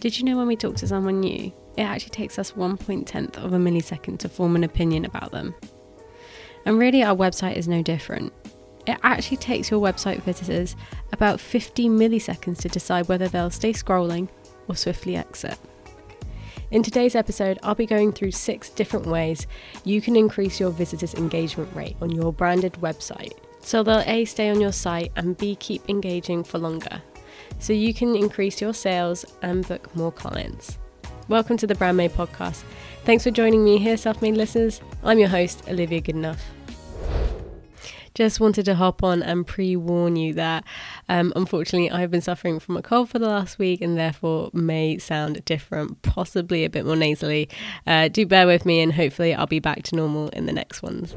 Did you know when we talk to someone new, it actually takes us 1.10th of a millisecond to form an opinion about them? And really, our website is no different. It actually takes your website visitors about 50 milliseconds to decide whether they'll stay scrolling or swiftly exit. In today's episode, I'll be going through six different ways you can increase your visitors' engagement rate on your branded website so they'll A, stay on your site and B, keep engaging for longer so you can increase your sales and book more clients. Welcome to the Brand Made podcast. Thanks for joining me here, self made listeners. I'm your host, Olivia Goodenough. Just wanted to hop on and pre warn you that um, unfortunately I've been suffering from a cold for the last week and therefore may sound different, possibly a bit more nasally. Uh, do bear with me and hopefully I'll be back to normal in the next ones.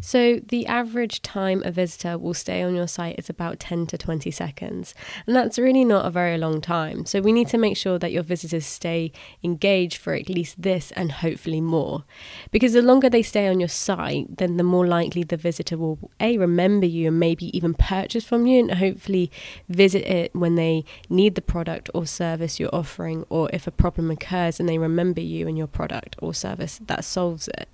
So, the average time a visitor will stay on your site is about 10 to 20 seconds, and that's really not a very long time. So, we need to make sure that your visitors stay engaged for at least this and hopefully more. Because the longer they stay on your site, then the more likely the visitor will A, remember you and maybe even purchase from you, and hopefully visit it when they need the product or service you're offering, or if a problem occurs and they remember you and your product or service, that solves it.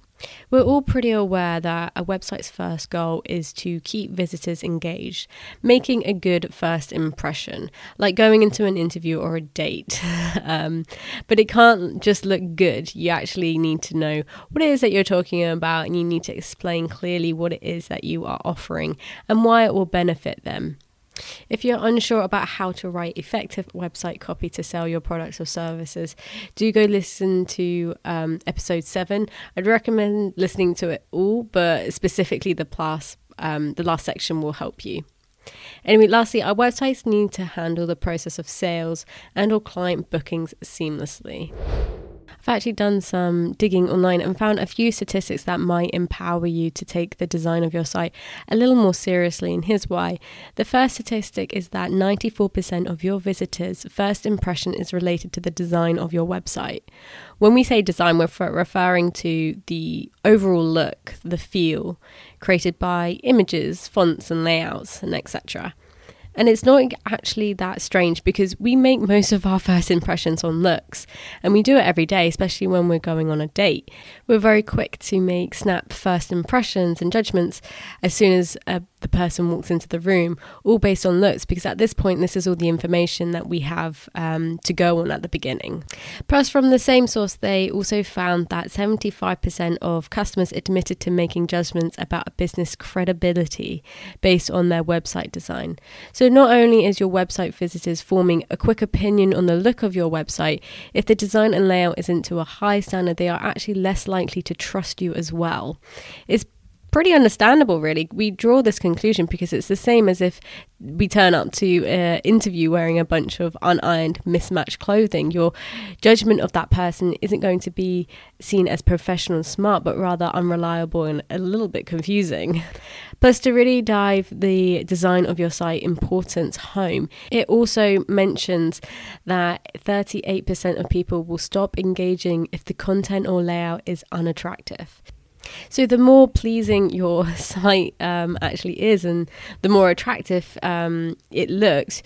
We're all pretty aware that a website's first goal is to keep visitors engaged, making a good first impression, like going into an interview or a date. um, but it can't just look good. You actually need to know what it is that you're talking about, and you need to explain clearly what it is that you are offering and why it will benefit them. If you're unsure about how to write effective website copy to sell your products or services, do go listen to um, episode seven. I'd recommend listening to it all, but specifically the last, um, the last section will help you. Anyway, lastly, our websites need to handle the process of sales and or client bookings seamlessly. I've actually done some digging online and found a few statistics that might empower you to take the design of your site a little more seriously, and here's why. The first statistic is that 94% of your visitors' first impression is related to the design of your website. When we say design, we're referring to the overall look, the feel created by images, fonts, and layouts, and etc. And it's not actually that strange because we make most of our first impressions on looks and we do it every day, especially when we're going on a date. We're very quick to make snap first impressions and judgments as soon as uh, the person walks into the room, all based on looks, because at this point, this is all the information that we have um, to go on at the beginning. Plus, from the same source, they also found that 75% of customers admitted to making judgments about a business credibility based on their website design. So, so, not only is your website visitors forming a quick opinion on the look of your website, if the design and layout isn't to a high standard, they are actually less likely to trust you as well. It's pretty understandable, really. We draw this conclusion because it's the same as if we turn up to an interview wearing a bunch of unironed, mismatched clothing. Your judgment of that person isn't going to be seen as professional and smart, but rather unreliable and a little bit confusing. Plus, to really dive the design of your site importance home, it also mentions that 38% of people will stop engaging if the content or layout is unattractive. So the more pleasing your site um, actually is, and the more attractive um, it looks,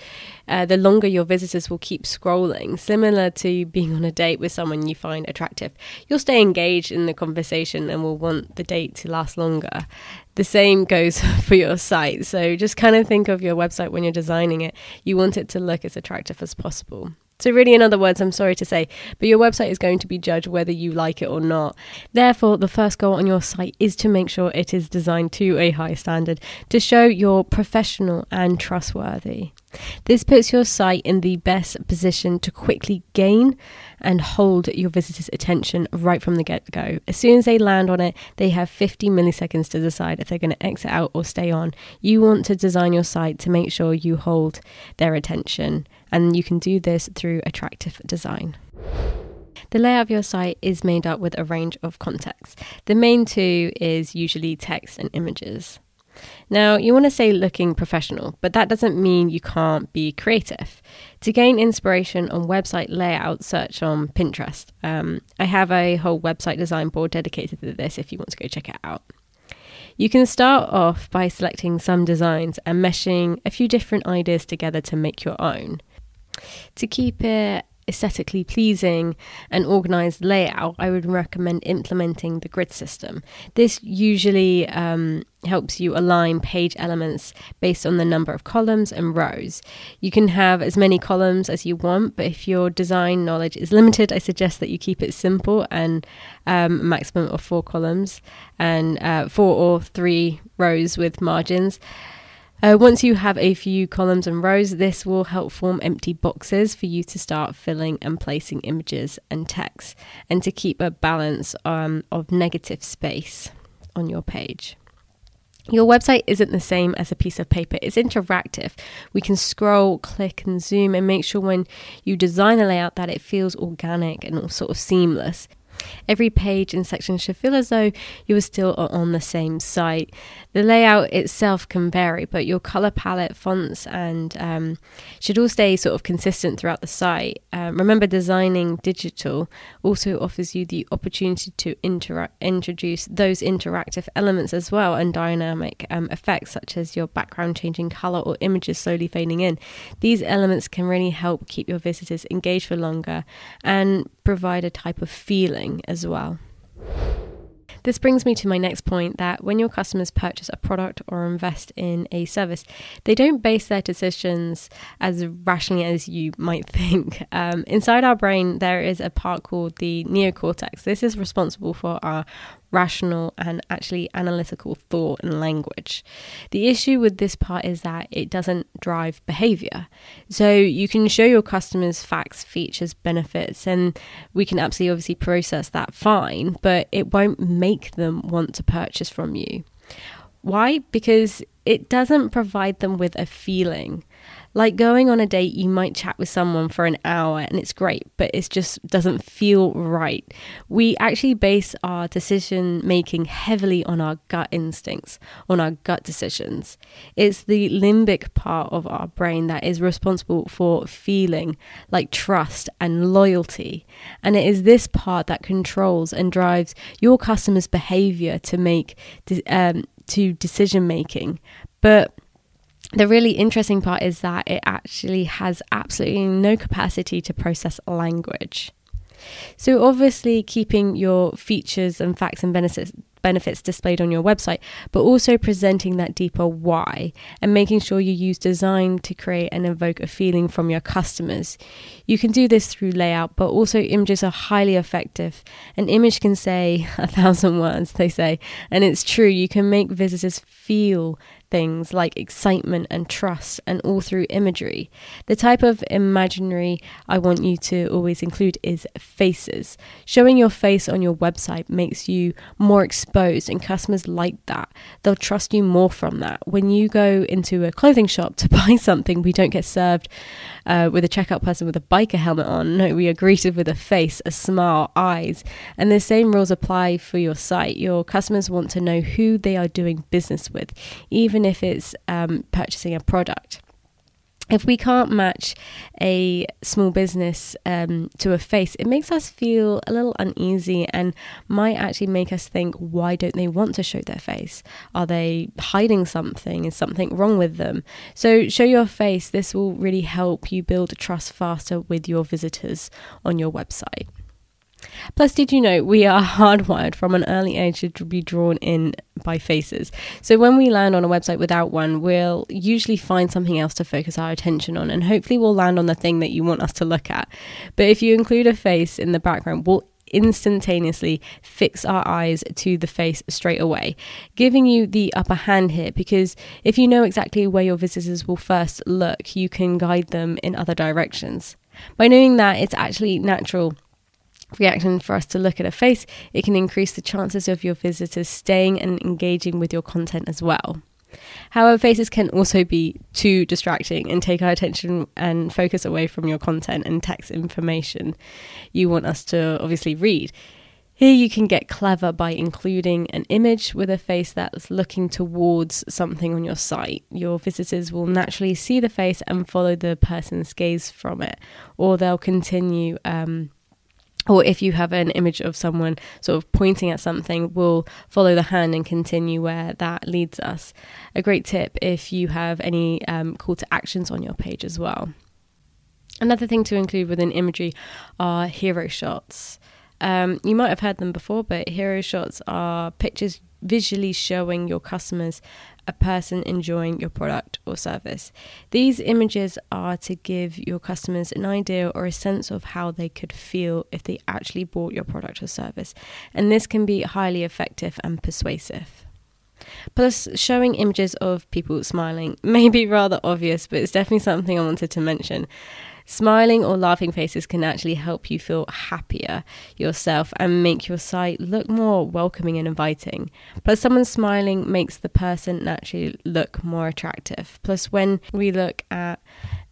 uh, the longer your visitors will keep scrolling. Similar to being on a date with someone you find attractive, you'll stay engaged in the conversation and will want the date to last longer. The same goes for your site. So just kind of think of your website when you're designing it. You want it to look as attractive as possible. So, really, in other words, I'm sorry to say, but your website is going to be judged whether you like it or not. Therefore, the first goal on your site is to make sure it is designed to a high standard to show you're professional and trustworthy. This puts your site in the best position to quickly gain and hold your visitors' attention right from the get go. As soon as they land on it, they have 50 milliseconds to decide if they're going to exit out or stay on. You want to design your site to make sure you hold their attention and you can do this through attractive design. The layout of your site is made up with a range of contexts. The main two is usually text and images. Now, you want to say looking professional, but that doesn't mean you can't be creative. To gain inspiration on website layout, search on Pinterest. Um, I have a whole website design board dedicated to this if you want to go check it out. You can start off by selecting some designs and meshing a few different ideas together to make your own. To keep it aesthetically pleasing and organized layout, I would recommend implementing the grid system. This usually um, helps you align page elements based on the number of columns and rows. You can have as many columns as you want, but if your design knowledge is limited, I suggest that you keep it simple and um, maximum of four columns and uh, four or three rows with margins. Uh, once you have a few columns and rows, this will help form empty boxes for you to start filling and placing images and text, and to keep a balance um, of negative space on your page. Your website isn't the same as a piece of paper. It's interactive. We can scroll, click, and zoom and make sure when you design a layout that it feels organic and sort of seamless. Every page and section should feel as though you are still on the same site. The layout itself can vary, but your color palette, fonts, and um, should all stay sort of consistent throughout the site. Um, remember, designing digital also offers you the opportunity to intera- introduce those interactive elements as well and dynamic um, effects, such as your background changing color or images slowly fading in. These elements can really help keep your visitors engaged for longer and provide a type of feeling as well. This brings me to my next point that when your customers purchase a product or invest in a service, they don't base their decisions as rationally as you might think. Um, inside our brain, there is a part called the neocortex. This is responsible for our rational and actually analytical thought and language. The issue with this part is that it doesn't drive behavior. So you can show your customers facts, features, benefits, and we can absolutely obviously process that fine, but it won't make them want to purchase from you. Why? Because it doesn't provide them with a feeling. Like going on a date, you might chat with someone for an hour and it's great, but it just doesn't feel right. We actually base our decision making heavily on our gut instincts, on our gut decisions. It's the limbic part of our brain that is responsible for feeling like trust and loyalty. And it is this part that controls and drives your customer's behavior to make um, to decision making. But the really interesting part is that it actually has absolutely no capacity to process language. So, obviously, keeping your features and facts and benefits, benefits displayed on your website, but also presenting that deeper why and making sure you use design to create and evoke a feeling from your customers. You can do this through layout, but also images are highly effective. An image can say a thousand words, they say, and it's true. You can make visitors feel things like excitement and trust, and all through imagery. The type of imaginary I want you to always include is faces. Showing your face on your website makes you more exposed, and customers like that. They'll trust you more from that. When you go into a clothing shop to buy something, we don't get served uh, with a checkout person with a biker helmet on. No, we are greeted with a face, a smile, eyes. And the same rules apply for your site. Your customers want to know who they are doing business with, even if it's um, purchasing a product if we can't match a small business um, to a face, it makes us feel a little uneasy and might actually make us think, why don't they want to show their face? Are they hiding something? Is something wrong with them? So, show your face. This will really help you build trust faster with your visitors on your website. Plus, did you know we are hardwired from an early age to be drawn in by faces? So, when we land on a website without one, we'll usually find something else to focus our attention on, and hopefully, we'll land on the thing that you want us to look at. But if you include a face in the background, we'll instantaneously fix our eyes to the face straight away, giving you the upper hand here because if you know exactly where your visitors will first look, you can guide them in other directions. By knowing that, it's actually natural reaction for us to look at a face, it can increase the chances of your visitors staying and engaging with your content as well. However, faces can also be too distracting and take our attention and focus away from your content and text information you want us to obviously read. Here you can get clever by including an image with a face that's looking towards something on your site. Your visitors will naturally see the face and follow the person's gaze from it, or they'll continue um, or if you have an image of someone sort of pointing at something, we'll follow the hand and continue where that leads us. A great tip if you have any um, call to actions on your page as well. Another thing to include within imagery are hero shots. Um, you might have heard them before, but hero shots are pictures visually showing your customers a person enjoying your product or service. These images are to give your customers an idea or a sense of how they could feel if they actually bought your product or service, and this can be highly effective and persuasive. Plus, showing images of people smiling may be rather obvious, but it's definitely something I wanted to mention. Smiling or laughing faces can actually help you feel happier yourself and make your site look more welcoming and inviting. Plus, someone smiling makes the person naturally look more attractive. Plus, when we look at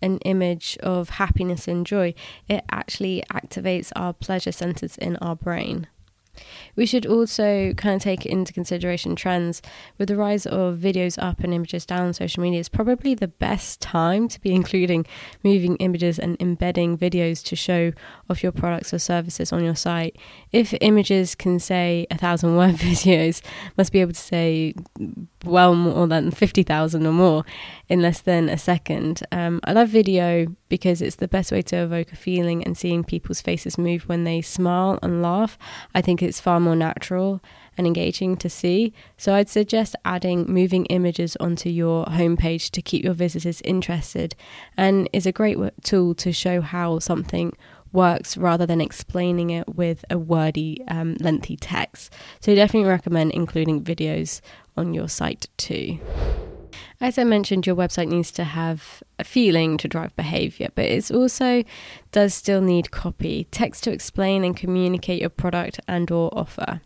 an image of happiness and joy, it actually activates our pleasure centers in our brain. We should also kind of take into consideration trends. With the rise of videos up and images down on social media, it's probably the best time to be including moving images and embedding videos to show off your products or services on your site. If images can say a thousand word videos, must be able to say well more than 50,000 or more in less than a second. Um, I love video because it's the best way to evoke a feeling and seeing people's faces move when they smile and laugh. I think it's far more natural and engaging to see. So I'd suggest adding moving images onto your homepage to keep your visitors interested and is a great tool to show how something works rather than explaining it with a wordy, um, lengthy text. So, definitely recommend including videos on your site too. As I mentioned, your website needs to have a feeling to drive behavior, but it also does still need copy, text to explain and communicate your product and or offer.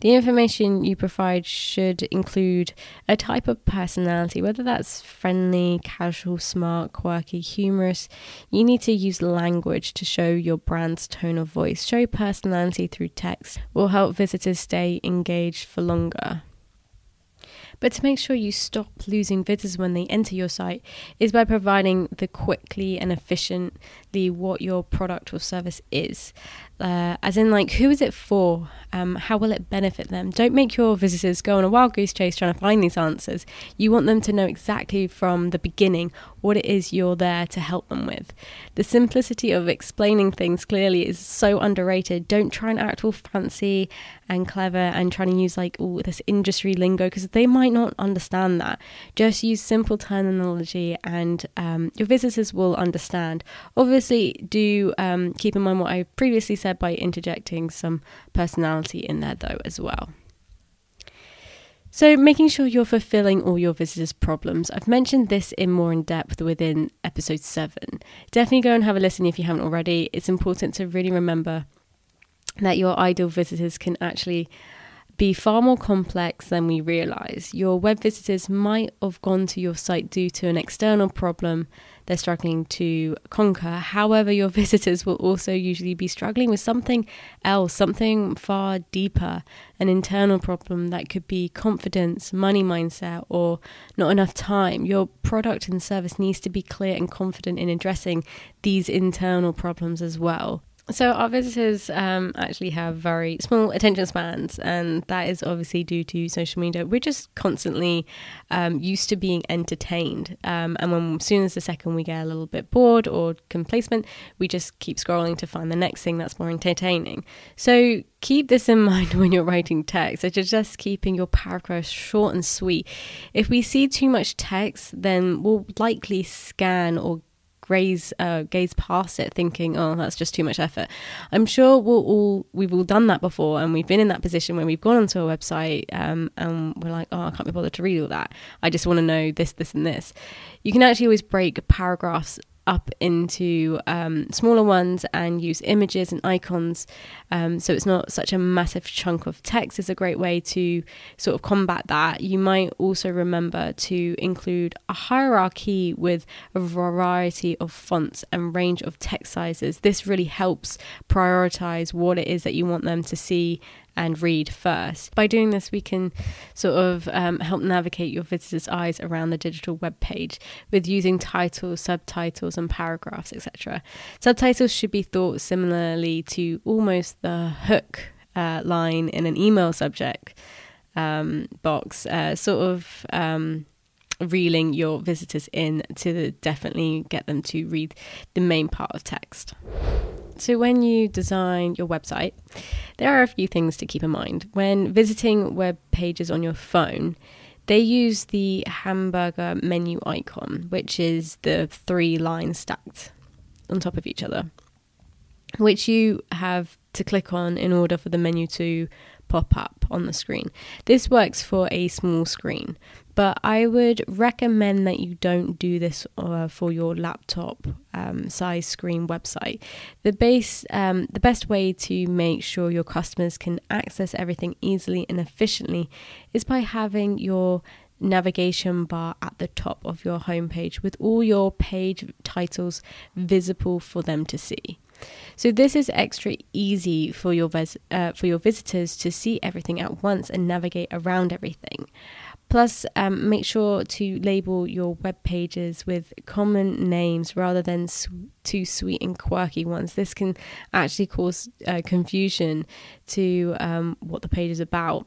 The information you provide should include a type of personality, whether that's friendly, casual, smart, quirky, humorous. You need to use language to show your brand's tone of voice. Show personality through text will help visitors stay engaged for longer. But to make sure you stop losing visitors when they enter your site is by providing the quickly and efficiently what your product or service is. Uh, as in, like, who is it for? Um, how will it benefit them? Don't make your visitors go on a wild goose chase trying to find these answers. You want them to know exactly from the beginning what it is you're there to help them with. The simplicity of explaining things clearly is so underrated. Don't try and act all fancy and clever and trying to use like all this industry lingo because they might not understand that. Just use simple terminology and um, your visitors will understand. Obviously, do um, keep in mind what I previously said by interjecting some personality in there though as well. So, making sure you're fulfilling all your visitors' problems. I've mentioned this in more in depth within episode 7. Definitely go and have a listen if you haven't already. It's important to really remember that your ideal visitors can actually be far more complex than we realize. Your web visitors might have gone to your site due to an external problem they're struggling to conquer. However, your visitors will also usually be struggling with something else, something far deeper, an internal problem that could be confidence, money mindset, or not enough time. Your product and service needs to be clear and confident in addressing these internal problems as well. So our visitors um, actually have very small attention spans, and that is obviously due to social media. We're just constantly um, used to being entertained, um, and when as soon as the second we get a little bit bored or complacent, we just keep scrolling to find the next thing that's more entertaining. So keep this in mind when you're writing text. So just keeping your paragraphs short and sweet. If we see too much text, then we'll likely scan or graze uh, gaze past it, thinking, "Oh, that's just too much effort." I'm sure we'll all we've all done that before, and we've been in that position when we've gone onto a website um, and we're like, "Oh, I can't be bothered to read all that. I just want to know this, this, and this." You can actually always break paragraphs up into um, smaller ones and use images and icons. Um, so it's not such a massive chunk of text is a great way to sort of combat that. You might also remember to include a hierarchy with a variety of fonts and range of text sizes. This really helps prioritize what it is that you want them to see and read first. By doing this, we can sort of um, help navigate your visitor's eyes around the digital web page with using titles, subtitles, and paragraphs, etc. Subtitles should be thought similarly to almost the hook uh, line in an email subject um, box, uh, sort of. Um, reeling your visitors in to definitely get them to read the main part of text. So, when you design your website, there are a few things to keep in mind. When visiting web pages on your phone, they use the hamburger menu icon, which is the three lines stacked on top of each other, which you have to click on in order for the menu to pop up on the screen. This works for a small screen, but I would recommend that you don't do this uh, for your laptop um, size screen website. The base, um, the best way to make sure your customers can access everything easily and efficiently is by having your navigation bar at the top of your homepage with all your page titles visible for them to see. So this is extra easy for your vis- uh, for your visitors to see everything at once and navigate around everything. Plus, um, make sure to label your web pages with common names rather than su- too sweet and quirky ones. This can actually cause uh, confusion to um, what the page is about.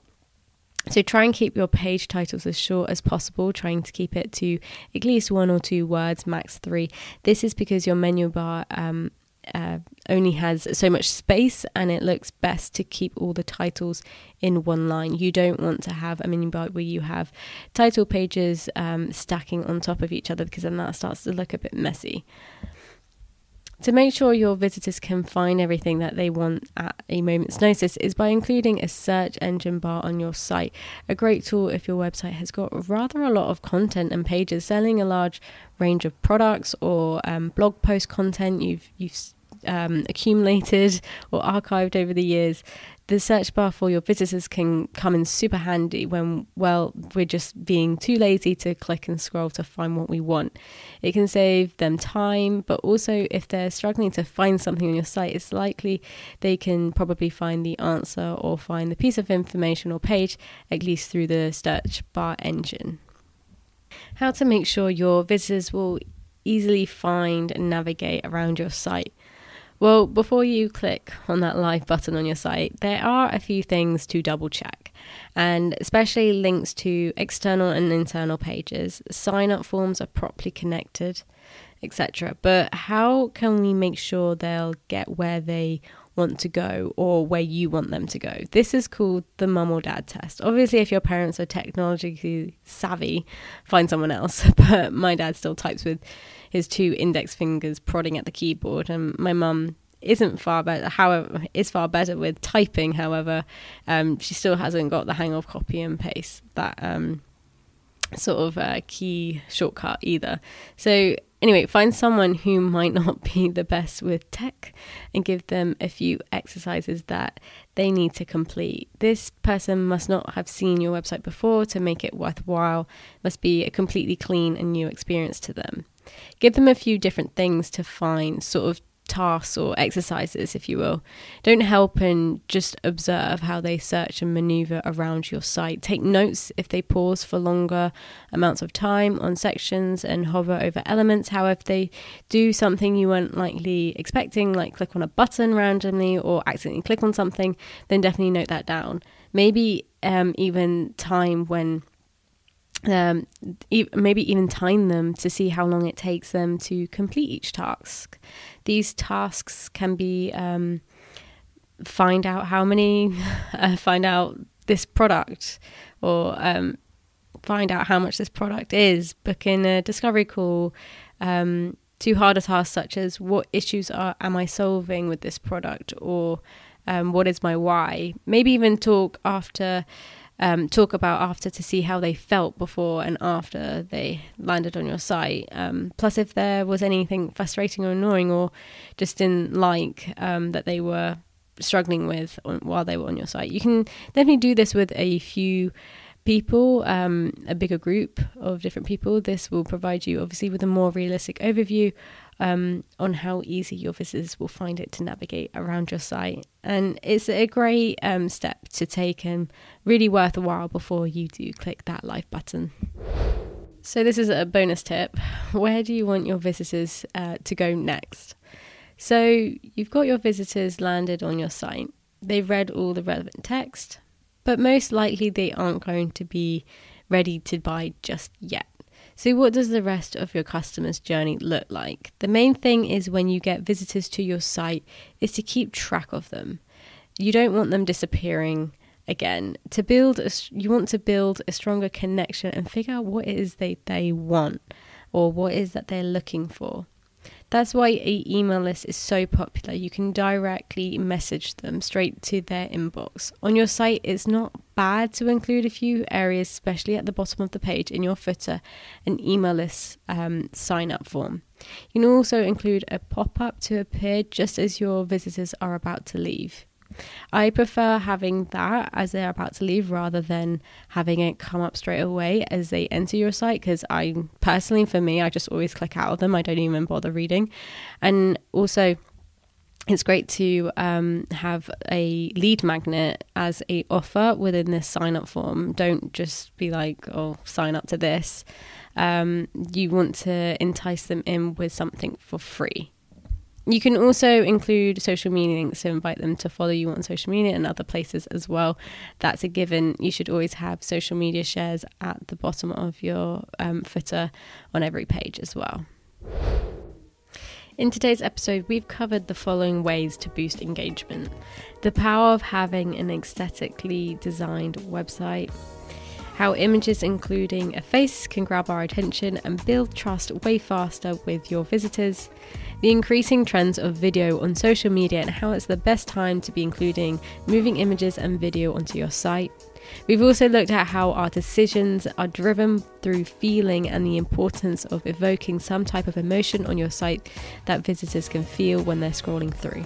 So try and keep your page titles as short as possible, trying to keep it to at least one or two words, max three. This is because your menu bar um, uh, only has so much space and it looks best to keep all the titles in one line. You don't want to have a menu bar where you have title pages um, stacking on top of each other because then that starts to look a bit messy. To make sure your visitors can find everything that they want at a moment's notice is by including a search engine bar on your site. A great tool if your website has got rather a lot of content and pages selling a large range of products or um, blog post content you've you've um, accumulated or archived over the years, the search bar for your visitors can come in super handy when, well, we're just being too lazy to click and scroll to find what we want. It can save them time, but also if they're struggling to find something on your site, it's likely they can probably find the answer or find the piece of information or page, at least through the search bar engine. How to make sure your visitors will easily find and navigate around your site. Well, before you click on that live button on your site, there are a few things to double check, and especially links to external and internal pages. Sign up forms are properly connected, etc. But how can we make sure they'll get where they want to go or where you want them to go? This is called the mum or dad test. Obviously, if your parents are technologically savvy, find someone else. But my dad still types with his two index fingers prodding at the keyboard, and my mum isn't far better. However, is far better with typing. However, um, she still hasn't got the hang of copy and paste that um, sort of uh, key shortcut either. So anyway, find someone who might not be the best with tech and give them a few exercises that they need to complete. This person must not have seen your website before to make it worthwhile. It must be a completely clean and new experience to them. Give them a few different things to find, sort of tasks or exercises, if you will. Don't help and just observe how they search and maneuver around your site. Take notes if they pause for longer amounts of time on sections and hover over elements. How if they do something you weren't likely expecting, like click on a button randomly or accidentally click on something, then definitely note that down. Maybe um, even time when um, e- maybe even time them to see how long it takes them to complete each task. These tasks can be um, find out how many, uh, find out this product, or um, find out how much this product is. Book in a discovery call. Um, to harder tasks such as what issues are am I solving with this product, or um, what is my why? Maybe even talk after um, talk about after to see how they felt before and after they landed on your site. Um, plus, if there was anything frustrating or annoying or just didn't like um, that they were struggling with on, while they were on your site, you can definitely do this with a few people, um, a bigger group of different people. This will provide you, obviously, with a more realistic overview um, on how easy your visitors will find it to navigate around your site. And it's a great um, step to take and really worth a while before you do click that live button. So, this is a bonus tip. Where do you want your visitors uh, to go next? So, you've got your visitors landed on your site, they've read all the relevant text, but most likely they aren't going to be ready to buy just yet. So, what does the rest of your customer's journey look like? The main thing is when you get visitors to your site is to keep track of them. You don't want them disappearing again. To build, a, you want to build a stronger connection and figure out what it is they, they want or what is that they're looking for. That's why a email list is so popular. You can directly message them straight to their inbox. On your site, it's not bad to include a few areas, especially at the bottom of the page in your footer, an email list um, sign up form. You can also include a pop up to appear just as your visitors are about to leave. I prefer having that as they're about to leave rather than having it come up straight away as they enter your site because I personally, for me, I just always click out of them. I don't even bother reading. And also, it's great to um, have a lead magnet as a offer within this sign up form. Don't just be like, oh, sign up to this. Um, you want to entice them in with something for free. You can also include social media links to invite them to follow you on social media and other places as well. That's a given. You should always have social media shares at the bottom of your um, footer on every page as well. In today's episode, we've covered the following ways to boost engagement. The power of having an aesthetically designed website, how images including a face can grab our attention and build trust way faster with your visitors. The increasing trends of video on social media and how it's the best time to be including moving images and video onto your site. We've also looked at how our decisions are driven through feeling and the importance of evoking some type of emotion on your site that visitors can feel when they're scrolling through.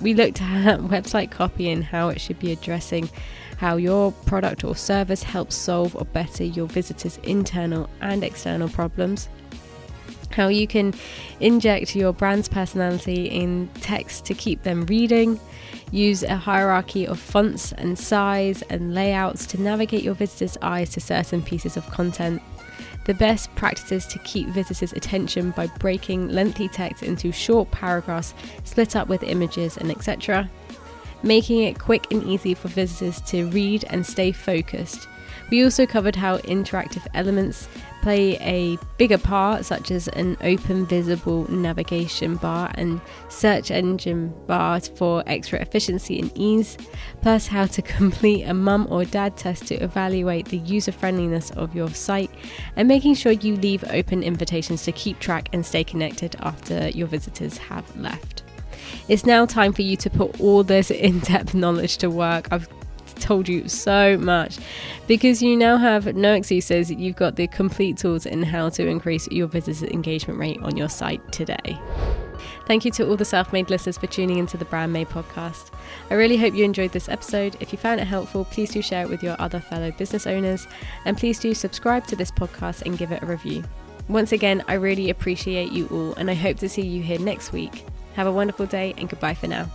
We looked at website copy and how it should be addressing how your product or service helps solve or better your visitors' internal and external problems how you can inject your brand's personality in text to keep them reading, use a hierarchy of fonts and size and layouts to navigate your visitors' eyes to certain pieces of content. The best practices to keep visitors' attention by breaking lengthy text into short paragraphs split up with images and etc. Making it quick and easy for visitors to read and stay focused. We also covered how interactive elements play a bigger part, such as an open visible navigation bar and search engine bars for extra efficiency and ease, plus how to complete a mum or dad test to evaluate the user friendliness of your site, and making sure you leave open invitations to keep track and stay connected after your visitors have left. It's now time for you to put all this in depth knowledge to work. I've told you so much because you now have no excuses. You've got the complete tools in how to increase your visitor engagement rate on your site today. Thank you to all the self made listeners for tuning into the Brand Made podcast. I really hope you enjoyed this episode. If you found it helpful, please do share it with your other fellow business owners and please do subscribe to this podcast and give it a review. Once again, I really appreciate you all and I hope to see you here next week. Have a wonderful day and goodbye for now.